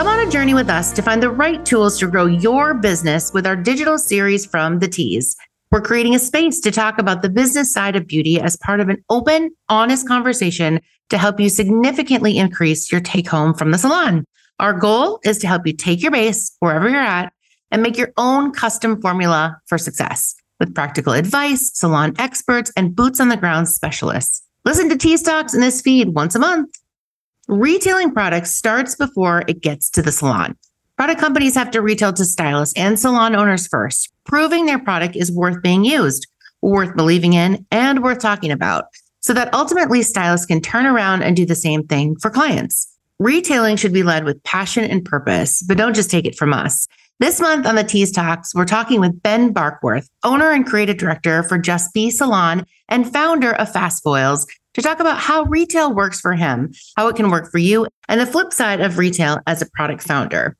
Come on a journey with us to find the right tools to grow your business with our digital series from The Tease. We're creating a space to talk about the business side of beauty as part of an open, honest conversation to help you significantly increase your take home from the salon. Our goal is to help you take your base wherever you're at and make your own custom formula for success with practical advice, salon experts, and boots on the ground specialists. Listen to Tease Talks in this feed once a month. Retailing products starts before it gets to the salon. Product companies have to retail to stylists and salon owners first, proving their product is worth being used, worth believing in, and worth talking about, so that ultimately stylists can turn around and do the same thing for clients. Retailing should be led with passion and purpose, but don't just take it from us. This month on the Tease Talks, we're talking with Ben Barkworth, owner and creative director for Just Be Salon and founder of Fast Foils, to talk about how retail works for him, how it can work for you, and the flip side of retail as a product founder.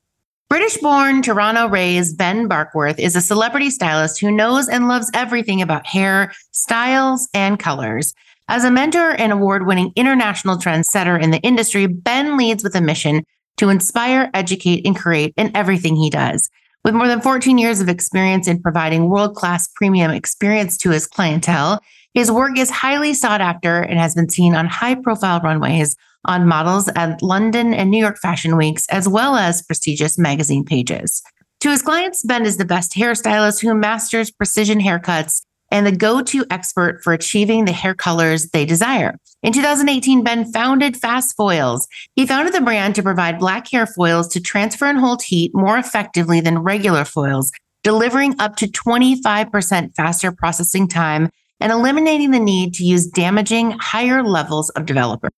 British born, Toronto raised Ben Barkworth is a celebrity stylist who knows and loves everything about hair, styles, and colors. As a mentor and award winning international trendsetter in the industry, Ben leads with a mission to inspire, educate, and create in everything he does. With more than 14 years of experience in providing world class premium experience to his clientele, his work is highly sought after and has been seen on high profile runways on models at London and New York fashion weeks, as well as prestigious magazine pages. To his clients, Ben is the best hairstylist who masters precision haircuts and the go to expert for achieving the hair colors they desire. In 2018, Ben founded Fast Foils. He founded the brand to provide black hair foils to transfer and hold heat more effectively than regular foils, delivering up to 25% faster processing time and eliminating the need to use damaging higher levels of developer.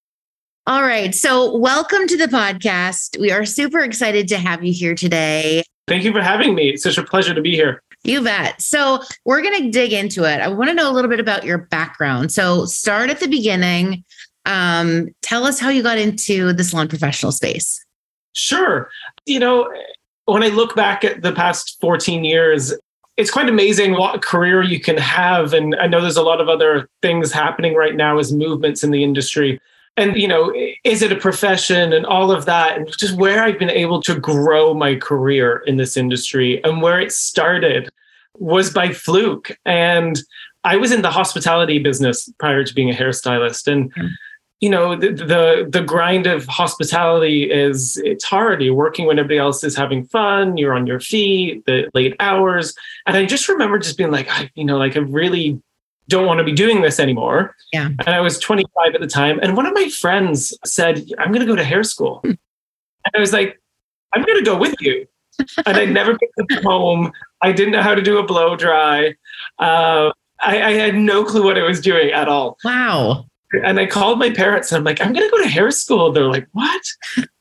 All right. So, welcome to the podcast. We are super excited to have you here today. Thank you for having me. It's such a pleasure to be here. You bet. So we're going to dig into it. I want to know a little bit about your background. So start at the beginning. Um, tell us how you got into the salon professional space. Sure. You know, when I look back at the past 14 years, it's quite amazing what career you can have. And I know there's a lot of other things happening right now as movements in the industry. And, you know, is it a profession and all of that? And just where I've been able to grow my career in this industry and where it started was by fluke. And I was in the hospitality business prior to being a hairstylist. And, mm. You know, the, the, the grind of hospitality is it's hard. You're working when everybody else is having fun. You're on your feet, the late hours. And I just remember just being like, I, you know, like I really don't want to be doing this anymore. Yeah. And I was 25 at the time. And one of my friends said, I'm going to go to hair school. Hmm. And I was like, I'm going to go with you. and I never picked up home. I didn't know how to do a blow dry. Uh, I, I, had no clue what I was doing at all. Wow. And I called my parents and I'm like, I'm going to go to hair school. They're like, what?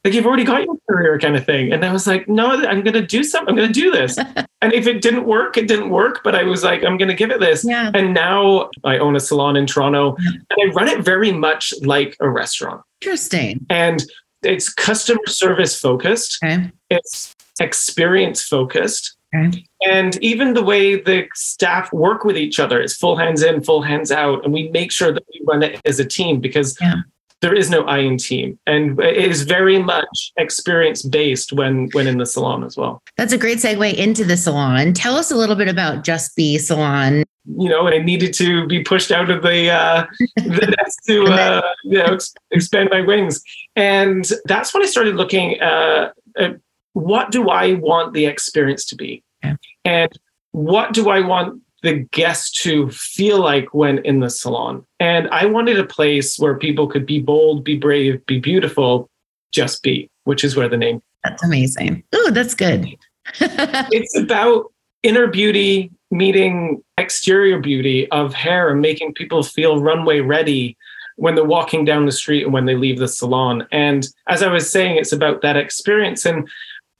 Like, you've already got your career kind of thing. And I was like, no, I'm going to do something. I'm going to do this. and if it didn't work, it didn't work. But I was like, I'm going to give it this. Yeah. And now I own a salon in Toronto and I run it very much like a restaurant. Interesting. And it's customer service focused. Okay. It's experience focused. Okay. And even the way the staff work with each other is full hands in, full hands out. And we make sure that we run it as a team because yeah. there is no I in team. And it is very much experience based when when in the salon as well. That's a great segue into the salon. Tell us a little bit about Just Be Salon. You know, I needed to be pushed out of the uh, the nest to uh, you know expand my wings, and that's when I started looking uh, at what do I want the experience to be? Yeah. And what do I want the guest to feel like when in the salon? And I wanted a place where people could be bold, be brave, be beautiful, just be, which is where the name. That's amazing. Oh, that's good. it's about inner beauty meeting exterior beauty of hair and making people feel runway ready when they're walking down the street and when they leave the salon. And as I was saying, it's about that experience. And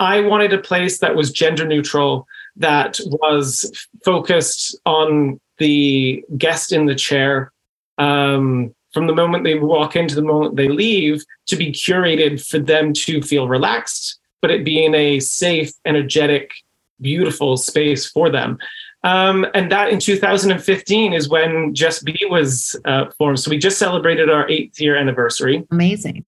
I wanted a place that was gender neutral, that was focused on the guest in the chair um, from the moment they walk into the moment they leave to be curated for them to feel relaxed, but it being a safe, energetic, beautiful space for them. Um, and that in 2015 is when Just Be was uh, formed. So we just celebrated our eighth year anniversary. Amazing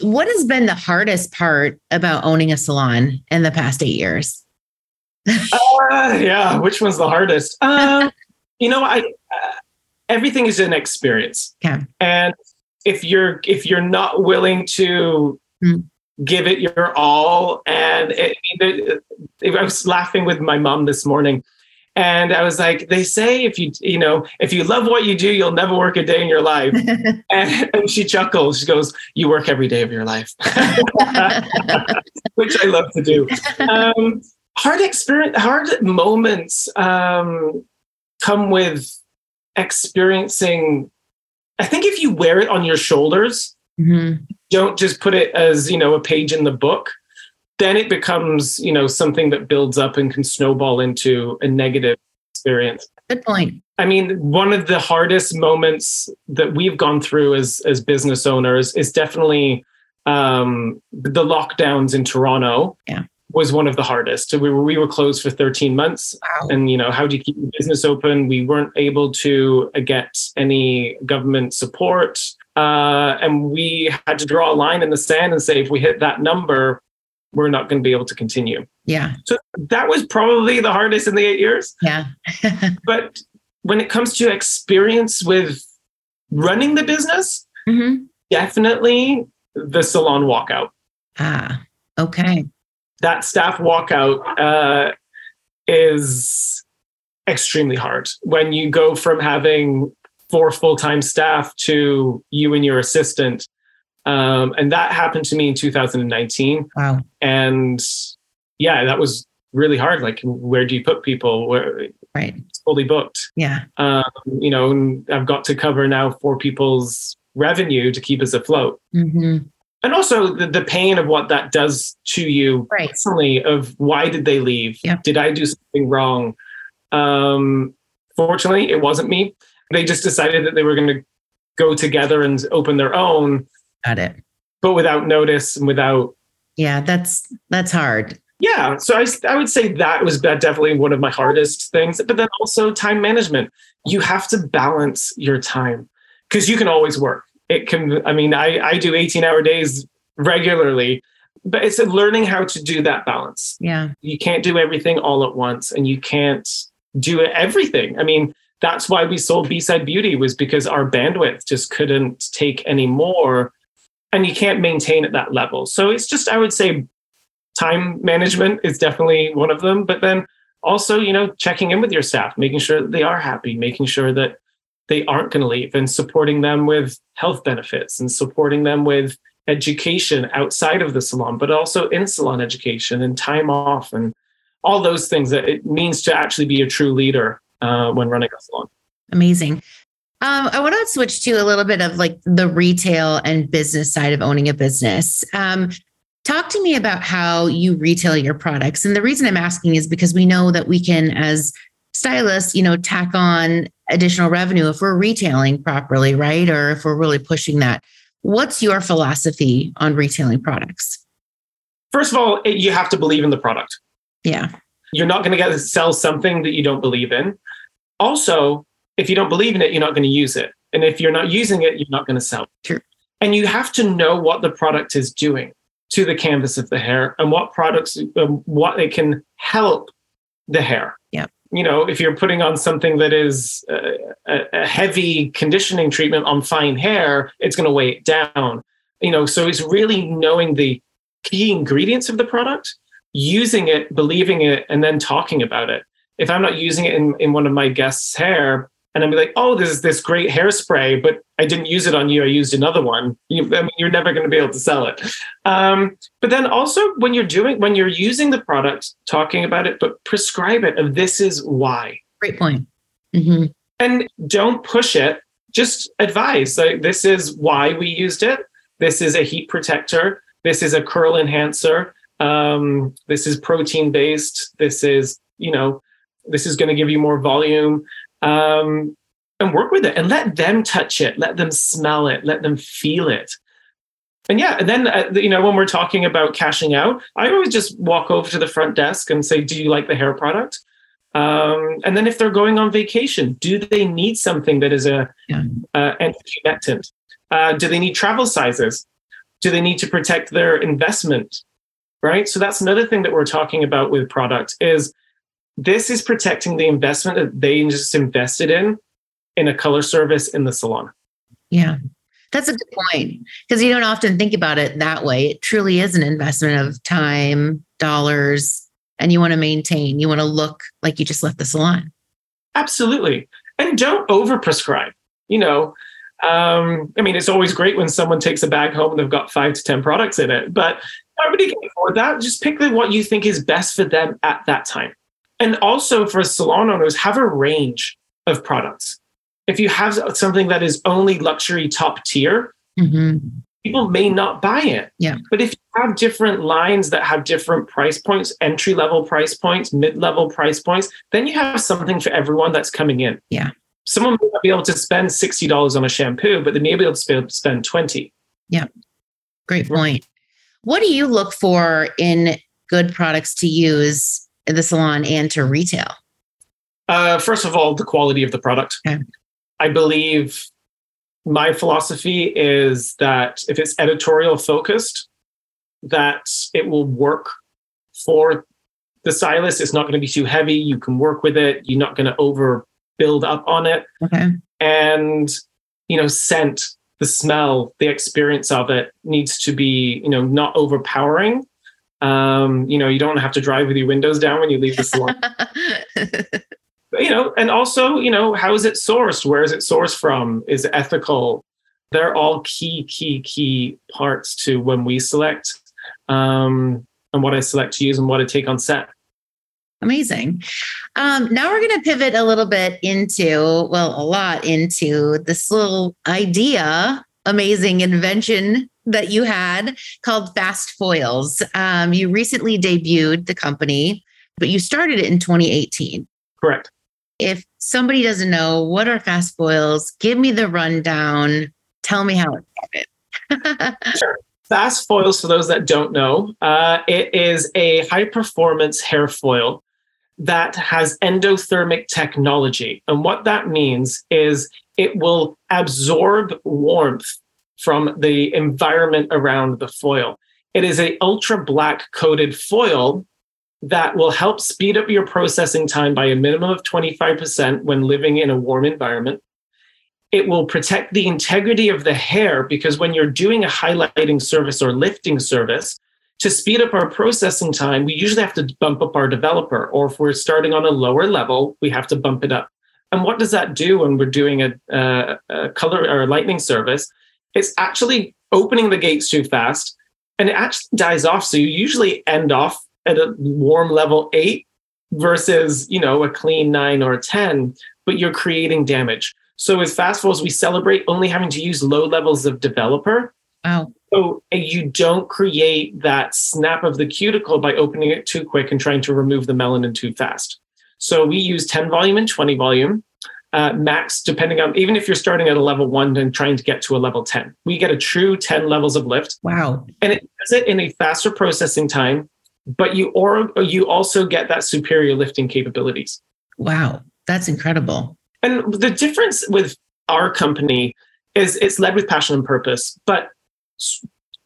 What has been the hardest part about owning a salon in the past eight years? uh, yeah, which one's the hardest? Um, you know, I uh, everything is an experience, Okay. and if you're if you're not willing to Mm. give it your all, and it, it, it- I was laughing with my mom this morning. And I was like, they say if you, you know, if you love what you do, you'll never work a day in your life. And, and she chuckles. She goes, "You work every day of your life," which I love to do. Um, hard experience, hard moments um, come with experiencing. I think if you wear it on your shoulders, Mhm. don't just put it as you know a page in the book then it becomes you know something that builds up and can snowball into a negative experience Good point. i mean one of the hardest moments that we've gone through as as business owners is definitely um the lockdowns in toronto Yeah. was one of the hardest so we were we were closed for 13 months Wow. and you know how do you keep the business open we weren't able to uh, get any government support uh, and we had to draw a line in the sand and say if we hit that number we're not going to be able to continue Yeah. so that was probably the hardest in the eight years Yeah. but when it comes to experience with running the business hmm definitely the salon walkout Ah, okay. that staff walkout uh, is extremely hard when you go from having four full-time staff to you and your assistant um, and that happened to me in 2019 Wow. and yeah that was really hard like where do you put people where Right. it's fully booked Yeah. um, you know and i've got to cover now four people's revenue to keep us afloat hmm and also the, the pain of what that does to you Right. personally of why did they leave Yeah. did i do something wrong um fortunately it wasn't me they just decided that they were going to go together and open their own Got it. but without notice and without Yeah. That's that's hard. yeah so I, I would say that was definitely one of my hardest things but then also time management you have to balance your time because you can always work it can i mean i, I do 18 hour days regularly but it's learning how to do that balance Yeah. you can't do everything all at once and you can't do everything i mean that's why we sold b-side beauty was because our bandwidth just couldn't take any more and you can't maintain at that level. So it's just i would say time management is definitely one of them. But then also you know checking in with your staff making sure that they are happy making sure that they aren't going to leave and supporting them with health benefits and supporting them with education outside of the salon but also in salon education and time off and all those things that it means to actually be a true leader uh, when running a salon. Amazing. Um, I want to switch to a little bit of like the retail and business side of owning a business. Um, talk to me about how you retail your products. And the reason I'm asking is because we know that we can, as stylists, you know, tack on additional revenue if we're retailing properly, right? Or if we're really pushing that. What's your philosophy on retailing products? first of all it, you have to believe in the product Yeah. you're not going to get to sell something that you don't believe in also if you don't believe in it you're not going to use it. And if you're not using it you're not going to sell it. True. and you have to know what the product is doing to the canvas of the hair and what products um, what it can help the hair. Yeah. you know if you're putting on something that is uh, a, a heavy conditioning treatment on fine hair it's going to weigh it down. You know so it's really knowing the key ingredients of the product using it believing it and then talking about it. If i'm not using it in, in one of my guests hair and I'd be like oh this is this great hairspray but i didn't use it on you. I used another one. You, I mean, you're never going to be able to sell it. Um, but then also when you're doing when you're using the product talking about it but prescribe it of this is why. Great point. hmm and don't push it. Just advise like this is why we used it. This is a heat protector. This is a curl enhancer. Um, this is protein based this is you know this is going to give you more volume um, and work with it and let them touch it let them smell it let them feel it and yeah and then uh, you know when we're talking about cashing out i always just walk over to the front desk and say do you like the hair product um, and then if they're going on vacation do they need something that is a Yeah. uh, uh, do they need travel sizes Do they need to protect their investment? Right. So that's another thing that we're talking about with product is this is protecting the investment that they just invested in in a color service in the salon. Yeah. That's a good point because you don't often think about it that way. It truly is an investment of time, dollars, and you want to maintain, you want to look like you just left the salon. Absolutely. And don't overprescribe. You know, um, I mean, it's always great when someone takes a bag home and they've got five to 10 products in it, but nobody can afford that. Just pick the, what you think is best for them at that time. And also for salon owners, have a range of products. If you have something that is only luxury top tier, mm-hmm. people may not buy it. Yeah. But if you have different lines that have different price points, entry level price points, mid level price points, then you have something for everyone that's coming in. Yeah someone may not be able to spend $60 on a shampoo, but they may be able to spend 20. Yeah. Great point. What do you look for in good products to use the salon and to retail? Uh, first of all, the quality of the product. Okay. I believe my philosophy is that if it's editorial focused, that it will work for the stylist. It's not going to be too heavy. You can work with it. You're not going to over build up on it. Okay. And, you know, scent, the smell, the experience of it needs to be, you know, not overpowering. Um, you know, you don't have to drive with your windows down when you leave the salon. you know, and also, you know, how is it sourced? Where is it sourced from? Is it ethical? They're all key, key, key parts to when we select um, and what I select to use and what I take on set. Amazing. Um, now we're going to pivot a little bit into, well, a lot into this little idea, amazing invention that you had called Fast Foils. Um, you recently debuted the company, but you started it in 2018. Correct. If somebody doesn't know what are Fast Foils, give me the rundown. Tell me how it started. sure. Fast foils, for those that don't know, uh, it is a high performance hair foil that has endothermic technology. And what that means is it will absorb warmth from the environment around the foil. It is a ultra black coated foil that will help speed up your processing time by a minimum of 25% when living in a warm environment. It will protect the integrity of the hair because when you're doing a highlighting service or lifting service, to speed up our processing time, we usually have to bump up our developer, or if we're starting on a lower level, we have to bump it up. And what does that do when we're doing a, a, a color or a lightning service? It's actually opening the gates too fast and it actually dies off. So you usually end off at a warm level eight versus, you know, a clean nine or a 10, but you're creating damage. So as fast foils, we celebrate only having to use low levels of developer. Wow. So you don't create that snap of the cuticle by opening it too quick and trying to remove the melanin too fast. So we use 10 volume and 20 volume. Uh, max, depending on even if you're starting at a level one and trying to get to a level 10, we get a true 10 levels of lift. Wow. And it does it in a faster processing time, but you or you also get that superior lifting capabilities. Wow. That's incredible. And the difference with our company is it's led with passion and purpose, but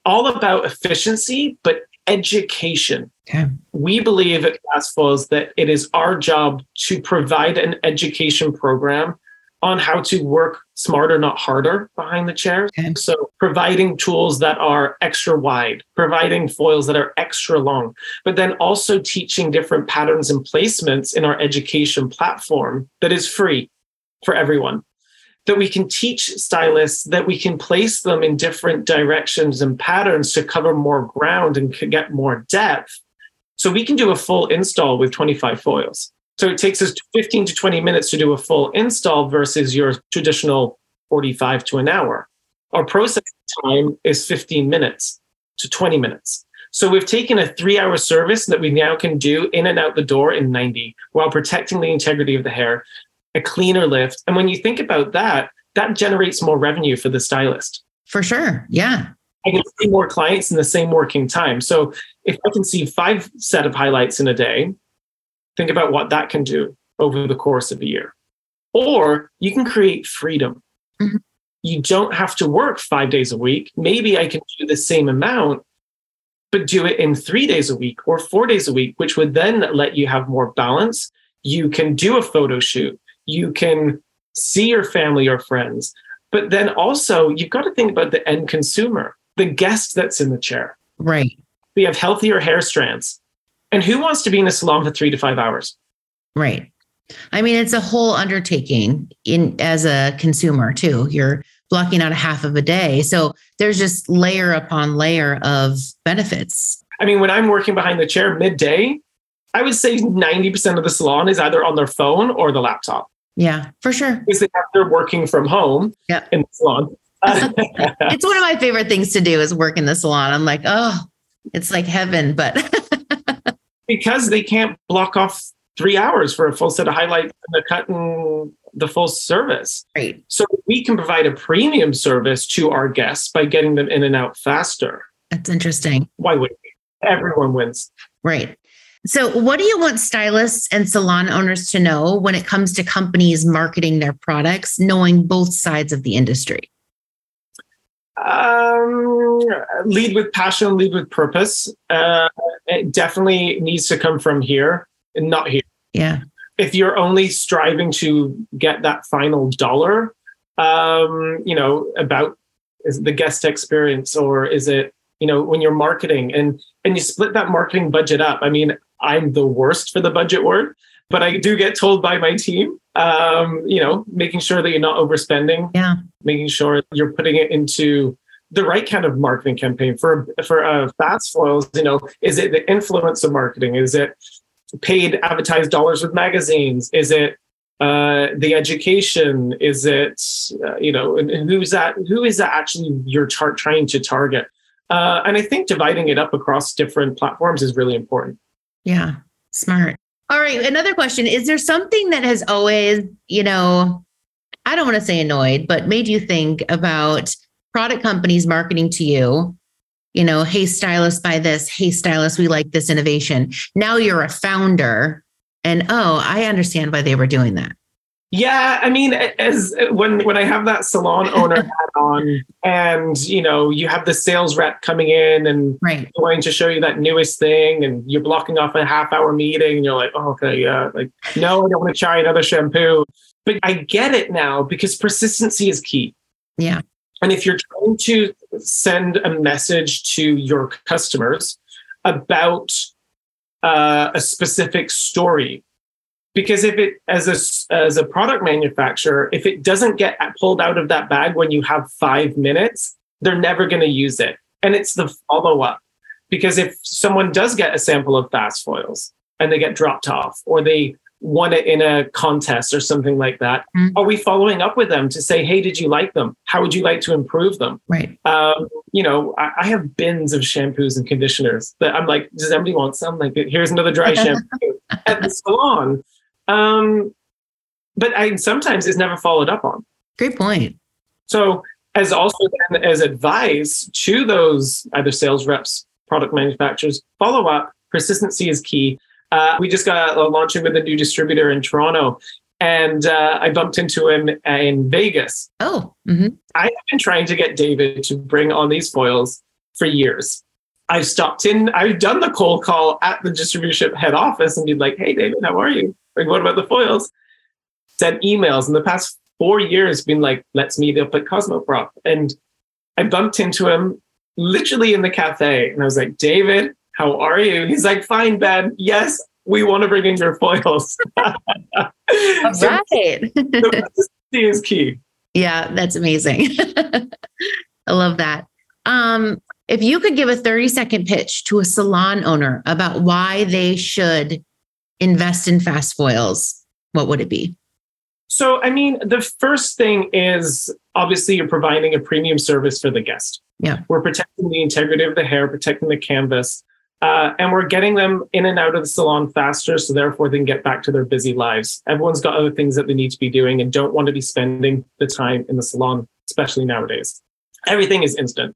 all about efficiency, but education. Okay. We believe at Fast Foils that it is our job to provide an education program on how to work smarter, not harder behind the chair. Okay. So providing tools that are extra wide, providing foils that are extra long, but then also teaching different patterns and placements in our education platform that is free for everyone that we can teach stylists that we can place them in different directions and patterns to cover more ground and get more depth. So we can do a full install with 25 foils. So it takes us 15 to 20 minutes to do a full install versus your traditional 45 to an hour. Our process time is 15 minutes to 20 minutes. So we've taken a three hour service that we now can do in and out the door in 90 while protecting the integrity of the hair a cleaner lift. And when you think about that, that generates more revenue for the stylist. For sure. Yeah. I can see more clients in the same working time. So if I can see five set of highlights in a day, think about what that can do over the course of a year. Or you can create freedom. Mm-hmm. you don't have to work five days a week. Maybe I can do the same amount, but do it in three days a week or four days a week, which would then let you have more balance. You can do a photo shoot. You can see your family or friends. But then also, you've got to think about the end consumer, the guest that's in the chair. Right. We have healthier hair strands. And who wants to be in a salon for three to five hours? Right. I mean, it's a whole undertaking in as a consumer too. You're blocking out a half of a day. So there's just layer upon layer of benefits. I mean, when I'm working behind the chair midday, I would say 90% of the salon is either on their phone or the laptop. Yeah, for sure. Because they they're working from home yeah. in the salon. it's one of my favorite things to do is work in the salon. I'm like, oh, it's like heaven, but because they can't block off three hours for a full set of highlights and the cut and the full service. Right. So we can provide a premium service to our guests by getting them in and out faster. That's interesting. Why would we? Everyone wins. Right. So, what do you want stylists and salon owners to know when it comes to companies marketing their products, knowing both sides of the industry? Um, lead with passion, lead with purpose. Uh, it definitely needs to come from here and not here. Yeah. If you're only striving to get that final dollar, um, you know, about is the guest experience or is it, you know, when you're marketing and and you split that marketing budget up. I mean, I'm the worst for the budget word, but I do get told by my team, um, you know, making sure that you're not overspending. Yeah. Making sure you're putting it into the right kind of marketing campaign for for uh, fast foils. You know, is it the influence of marketing? Is it paid advertised dollars with magazines? Is it uh, the education? Is it uh, you know who's that? Who is that actually you're tar- trying to target? Uh, and I think dividing it up across different platforms is really important. Yeah, smart. All right, another question: Is there something that has always, you know, I don't want to say annoyed, but made you think about product companies marketing to you you know, hey, stylist, buy this. Hey, stylist, we like this innovation. Now you're a founder. And oh, I understand why they were doing that. Yeah, I mean, as when when I have that salon owner hat on, and you know, you have the sales rep coming in and right. going to show you that newest thing, and you're blocking off a half hour meeting, and you're like, oh, okay, yeah, like, no, I don't want to try another shampoo. But I get it now because persistency is key. Yeah. And if you're trying to send a message to your customers about uh, a specific story, because if it as a as a product manufacturer, if it doesn't get pulled out of that bag when you have five minutes, they're never going to use it. And it's the follow up, because if someone does get a sample of fast foils and they get dropped off, or they won it in a contest or something like that. Mm-hmm. Are we following up with them to say, hey, did you like them? How would you like to improve them? Right. Um, you know, I, I, have bins of shampoos and conditioners that I'm like, does anybody want some? Like, here's another dry shampoo at the salon. Um, but I sometimes it's never followed up on. Great point. So as also then as advice to those either sales reps, product manufacturers, follow up. Persistency is key. Uh, we just got a, launching with a new distributor in Toronto, and uh, I bumped into him in Vegas. Oh, mm-hmm. I have been trying to get David to bring on these foils for years. I've stopped in, I've done the cold call at the distribution head office and be like, hey, David, how are you? Like, what about the foils? Sent emails in the past four years, been like, let's meet up at Cosmoprof. And I bumped into him literally in the cafe. And I was like, David, how are you? he's like, fine, Ben. Yes, we want to bring in your foils. All so right. is key. Yeah, that's amazing. I love that. Um, if you could give a 30 second pitch to a salon owner about why they should invest in fast foils, what would it be? So, I mean, the first thing is obviously you're providing a premium service for the guest. Yeah. We're protecting the integrity of the hair, protecting the canvas. Uh, and we're getting them in and out of the salon faster, so therefore they can get back to their busy lives. Everyone's got other things that they need to be doing and don't want to be spending the time in the salon, especially nowadays. Everything is instant.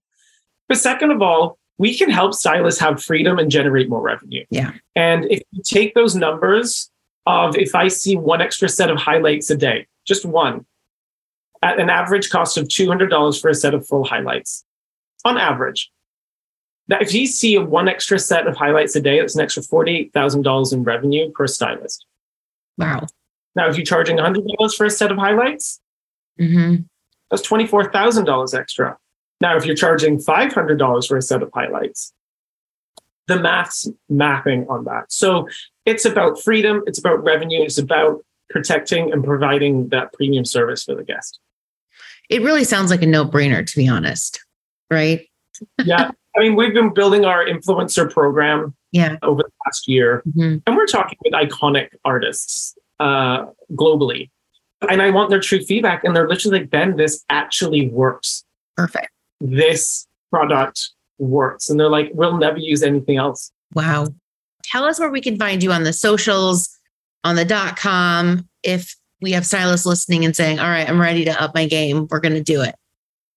But second of all, we can help stylists have freedom and generate more revenue. Yeah. And if you take those numbers of if I see one extra set of highlights a day, just one, at an average cost of $200 for a set of full highlights. On average. that if you see one extra set of highlights a day, that's an extra $48,000 in revenue per stylist. Wow. Now, if you're charging $100 for a set of highlights, Mm-hmm. that's $24,000 extra. Now, if you're charging $500 for a set of highlights, the math's mapping on that. So it's about freedom, it's about revenue, it's about protecting and providing that premium service for the guest. It really sounds like a no brainer, to be honest. Right? Yeah. I mean, we've been building our influencer program Yeah. over the past year, Mhm. and we're talking with iconic artists uh, globally. And I want their true feedback. And they're literally like, Ben, this actually works. Perfect. This product works. And they're like, we'll never use anything else. Wow. Tell us where we can find you on the socials, on the dot com. If we have stylists listening and saying, all right, I'm ready to up my game, we're going to do it.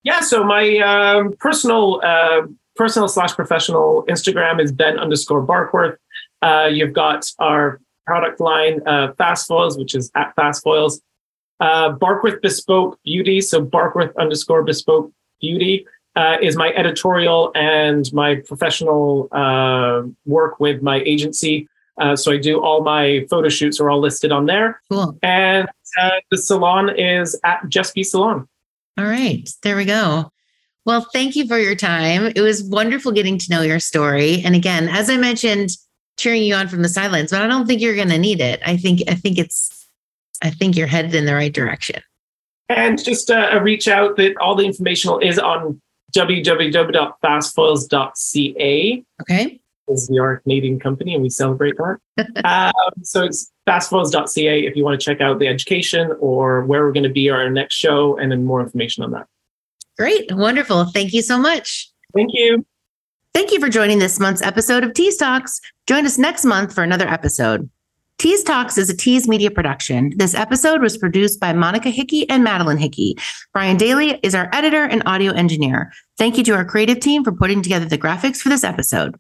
Yeah. So my um, personal, uh, personal slash professional Instagram is Ben underscore Barkworth. Uh, you've got our product line, uh, Fast Foils, which is at Fast Foils. Uh, Barkworth Bespoke Beauty. So Barkworth underscore Bespoke Beauty uh, is my editorial and my professional uh, work with my agency. Uh, so I do all my photo shoots are all listed on there. Cool. And uh, the salon is at Just Be Salon. All right. There we go. Well, thank you for your time. It was wonderful getting to know your story. And again, as I mentioned, cheering you on from the sidelines, but I don't think you're going to need it. I think, I think it's, I think you're headed in the right direction. And just uh, a reach out that all the information is on www.fastfoils.ca. Okay. Is we are a Canadian company and we celebrate that. um, so it's fastfoils.ca if you want to check out the education or where we're going to be our next show and then more information on that. Great. Wonderful. Thank you so much. Thank you. Thank you for joining this month's episode of Tease Talks. Join us next month for another episode. Tease Talks is a Tease Media production. This episode was produced by Monica Hickey and Madeline Hickey. Brian Daly is our editor and audio engineer. Thank you to our creative team for putting together the graphics for this episode.